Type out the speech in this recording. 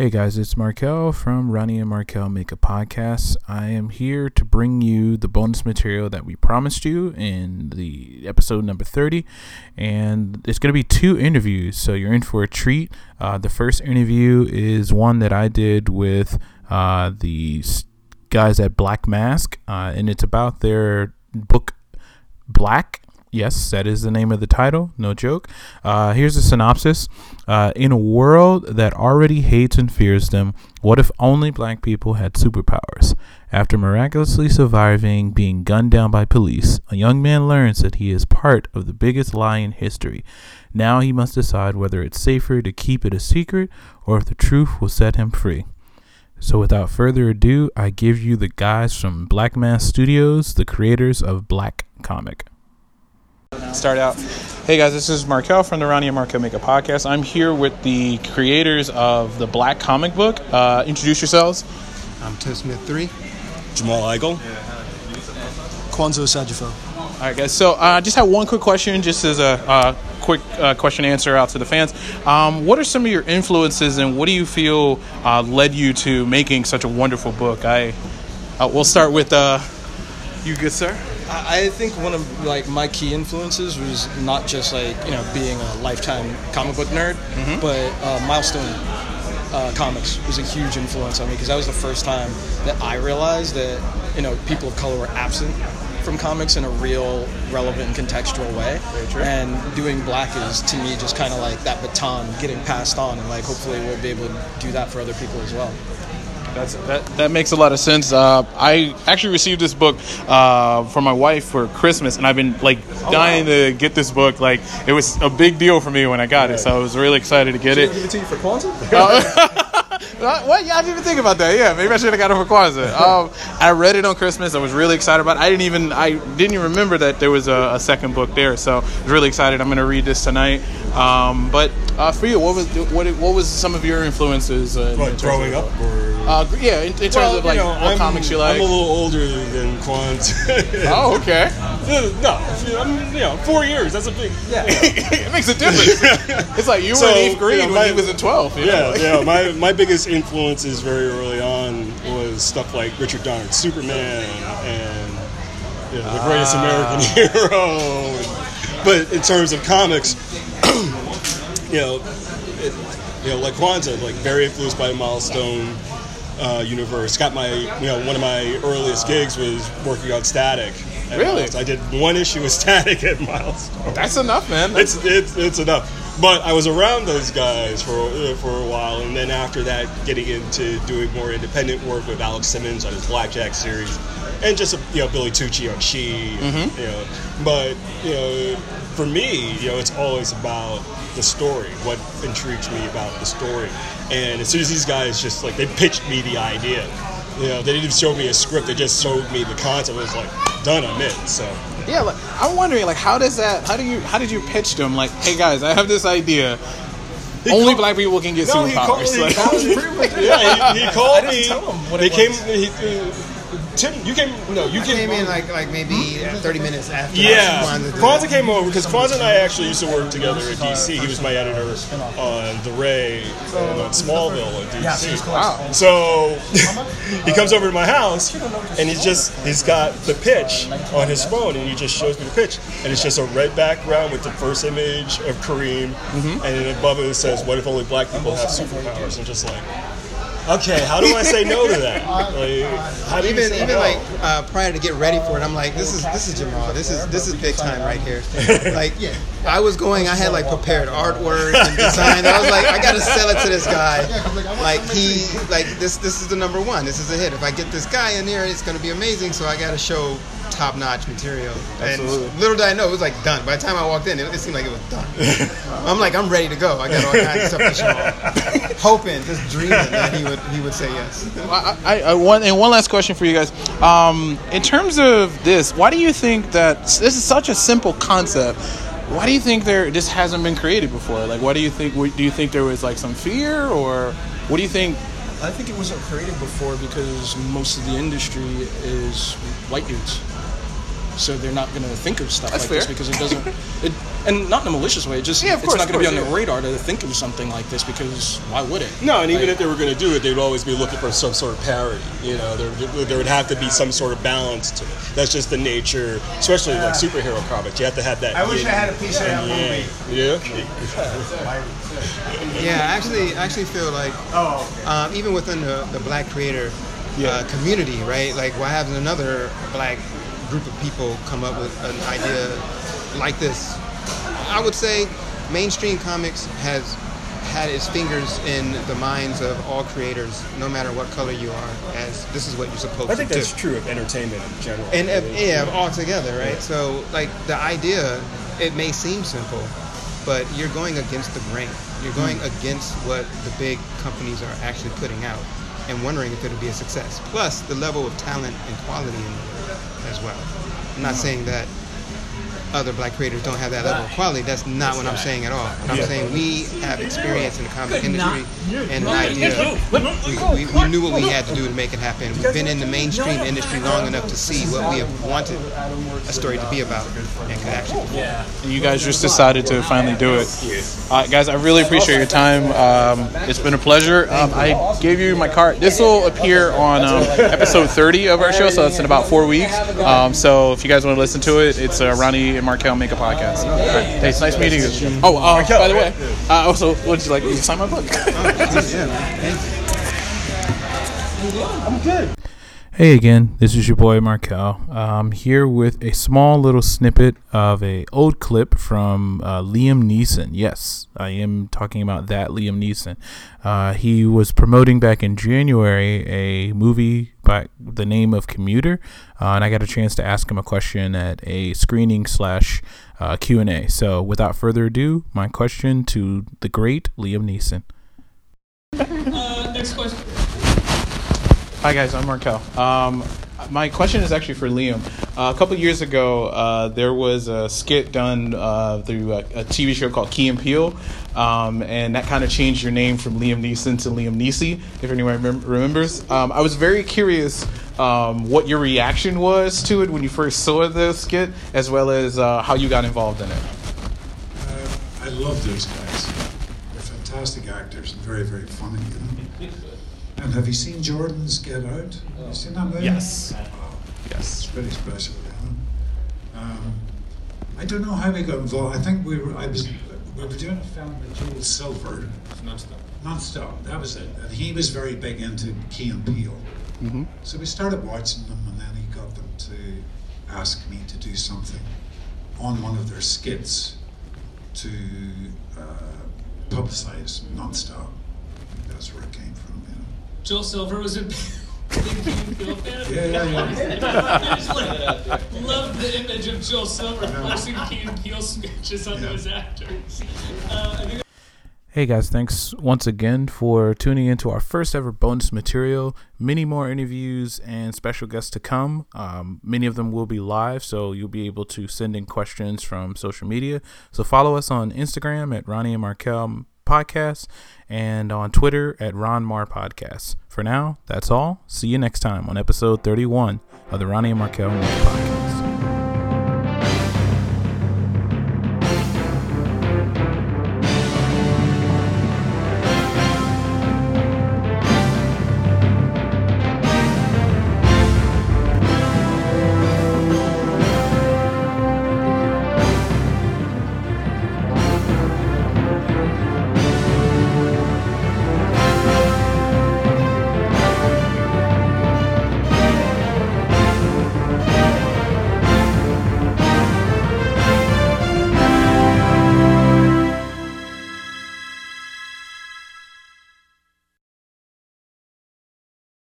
Hey guys, it's Markel from Ronnie and Markel Make a Podcast. I am here to bring you the bonus material that we promised you in the episode number 30. And it's going to be two interviews, so you're in for a treat. Uh, the first interview is one that I did with uh, the guys at Black Mask, uh, and it's about their book Black Yes, that is the name of the title. No joke. Uh, here's a synopsis. Uh, in a world that already hates and fears them, what if only black people had superpowers? After miraculously surviving being gunned down by police, a young man learns that he is part of the biggest lie in history. Now he must decide whether it's safer to keep it a secret or if the truth will set him free. So, without further ado, I give you the guys from Black Mask Studios, the creators of Black Comic start out. Hey guys, this is Markel from the Ronnie and Markel Make a Podcast. I'm here with the creators of the Black Comic Book. Uh, introduce yourselves. I'm Tim Smith 3. Jamal Igle. Kwanza Osajyefo. All right, guys. So I uh, just have one quick question, just as a uh, quick uh, question answer out to the fans. Um, what are some of your influences, and what do you feel uh, led you to making such a wonderful book? I uh, we'll start with you, good sir. I think one of like my key influences was not just like you know being a lifetime comic book nerd, mm-hmm. but uh, Milestone uh, Comics was a huge influence on me because that was the first time that I realized that you know people of color were absent from comics in a real, relevant, and contextual way. And doing Black is to me just kind of like that baton getting passed on, and like hopefully we'll be able to do that for other people as well. That's that. That makes a lot of sense. Uh, I actually received this book uh, for my wife for Christmas, and I've been like dying oh, wow. to get this book. Like it was a big deal for me when I got it, so I was really excited to get it. Give it to you for Kwanzaa. Uh, what? Yeah, I didn't even think about that. Yeah, maybe I should have got it for Kwanzaa. Um, I read it on Christmas. I was really excited about it. I didn't even I didn't even remember that there was a, a second book there. So I was really excited. I'm going to read this tonight. Um, but uh, for you, what was what what was some of your influences? Uh, like growing up, or uh, yeah, in, in terms well, of like you know, what I'm, comics you like. I'm a little older than Kwanza. oh, okay. No, I'm, you know, four years. That's a big yeah. it makes a difference. it's like you so, were in eighth grade you know, my, when he was in twelve. yeah, know? yeah. My my biggest influences very early on was stuff like Richard Donner's Superman and you know, the greatest uh, American hero. but in terms of comics, you know, it, you know, like Kwanza, like very influenced by Milestone uh, universe. Got my, you know, one of my earliest gigs was working on Static. Really? I did one issue with Static at Milestone. That's enough, man. That's... It's it's it's enough. But I was around those guys for uh, for a while, and then after that, getting into doing more independent work with Alex Simmons on his Blackjack series, and just you know Billy Tucci on Shi, mm-hmm. you know. But you know, for me, you know, it's always about the story. What intrigues me about the story, and as soon as these guys just like they pitched me the idea, you know, they didn't even show me a script. They just showed me the concept. It was like done. I'm in. So yeah, like, I'm wondering like how does that? How do you? How did you pitch them? Like, hey guys, I have this idea. He Only called, black people can get no, superpowers. He called, he called me. yeah, he, he called me. They came. He, Tim, you came. No, you came, came in like like maybe thirty minutes after. Yeah, Kwanza came over because Kwanza and I actually used to work together at DC. He was my editor on The Ray and on Smallville at DC. Wow. So he comes over to my house and he's just he's got the pitch on his phone and he just shows me the pitch and it's just a red background with the first image of Kareem mm-hmm. and then above it, it says, "What if only black people have superpowers?" And just like okay, how do I say no to that? Like, even even no? like uh, prior to get ready for it, I'm like, this is this is Jamal. This is this is big time right here. Like, I was going, I had like prepared artwork and design. I was like, I gotta sell it to this guy. Like he like this this is the number one. This is a hit. If I get this guy in here, it's gonna be amazing. So I gotta show top notch material. Absolutely. And little did I know, it was like done. By the time I walked in, it, it seemed like it was done. I'm like, I'm ready to go. I got all kinds of stuff to show. off. Hoping, just dreaming that he would he would say yes. I, I, I, one and one last question for you guys. Um, in terms of this, why do you think that this is such a simple concept? Why do you think there this hasn't been created before? Like, why do you think? Do you think there was like some fear, or what do you think? I think it wasn't created before because most of the industry is white dudes. So they're not going to think of stuff That's like this because it doesn't. It, and not in a malicious way. It just Yeah, of it's course, not going to be course, on the radar to think of something like this because why would it? No, and even Like- if they were going to do it, they'd always be looking for some sort of parody. You know, there, there would have to be some sort of balance to it. That's just the nature, especially like superhero comics. You have to have that. I wish I had a piece of that movie. yang. Yeah. Yeah, I actually, I actually feel like um, even within the, the black creator uh, community, right? Like, why hasn't another black group of people come up with an idea like this? I would say mainstream comics has had its fingers in the minds of all creators, no matter what color you are, as this is what you're supposed to do. I think to do. that's true of entertainment in general. And uh, if, yeah, all together, right? So, like the idea, it may seem simple, but you're going against the grain. You're going hmm. against what the big companies are actually putting out, and wondering if it'll be a success. Plus, the level of talent and quality as well. I'm not saying that other black creators don't have that level of quality. That's not what I'm saying at all. What I'm saying we have experience in the comic industry and an idea. We, we, we knew what we had to do to make it happen. We've been in the mainstream industry long enough to see what we have wanted a story to be about and could actually perform. And you guys just decided to finally do it. Uh, guys, I really appreciate your time. Um, it's been a pleasure. Um, I gave you my card. This will appear on um, episode 30 of our show, so it's in about four weeks. Um, so if you guys want to listen to it, it's uh, Ronnie and Markel Make a Podcast. All right. Nice meeting you. Oh, uh, by the way, uh, also, would you like sign my book? Hey again, this is your boy Markel. I'm here with a small little snippet of a old clip from uh, Liam Neeson. Yes, I am talking about that Liam Neeson. Uh, he was promoting back in January a movie by the name of Commuter, uh, and I got a chance to ask him a question at a screening slash uh, Q and A. So, without further ado, my question to the great Liam Neeson. Uh, next question. Hi guys, I'm Markel. Um, my question is actually for Liam. Uh, a couple years ago, uh, there was a skit done uh, through a, a TV show called Key and Peele, um, and that kind of changed your name from Liam Neeson to Liam Neesey, if anyone remem- remembers. Um, I was very curious um, what your reaction was to it when you first saw the skit, as well as uh, how you got involved in it. Uh, I love those guys. They're fantastic actors and very, very funny. And have you seen Jordan's Get Out? Have you seen that movie? Yes. Wow. Yes. It's pretty special. You know? um, I don't know how we got involved. I think we were. I was. We were doing a film with Joel Silver. Non-stop. Non-stop. That was it. And he was very big into Key and Peele. Mm-hmm. So we started watching them, and then he got them to ask me to do something on one of their skits to uh, publicize nonstop. I that's where it came from. You know. Joel Silver was a big Key and Peele fan. Yeah, yeah, yeah. I just like, love the image of Joel Silver forcing Key and Peele sketches onto Yeah. his actors. Uh, think Hey guys, thanks once again for tuning into our first ever bonus material. Many more interviews and special guests to come. Um, many of them will be live, so you'll be able to send in questions from social media. So follow us on Instagram at Ronnie and Markel Podcast and on Twitter at Ron Mar. For now, that's all. See you next time on episode 31 of the Ronnie and Markel Podcast.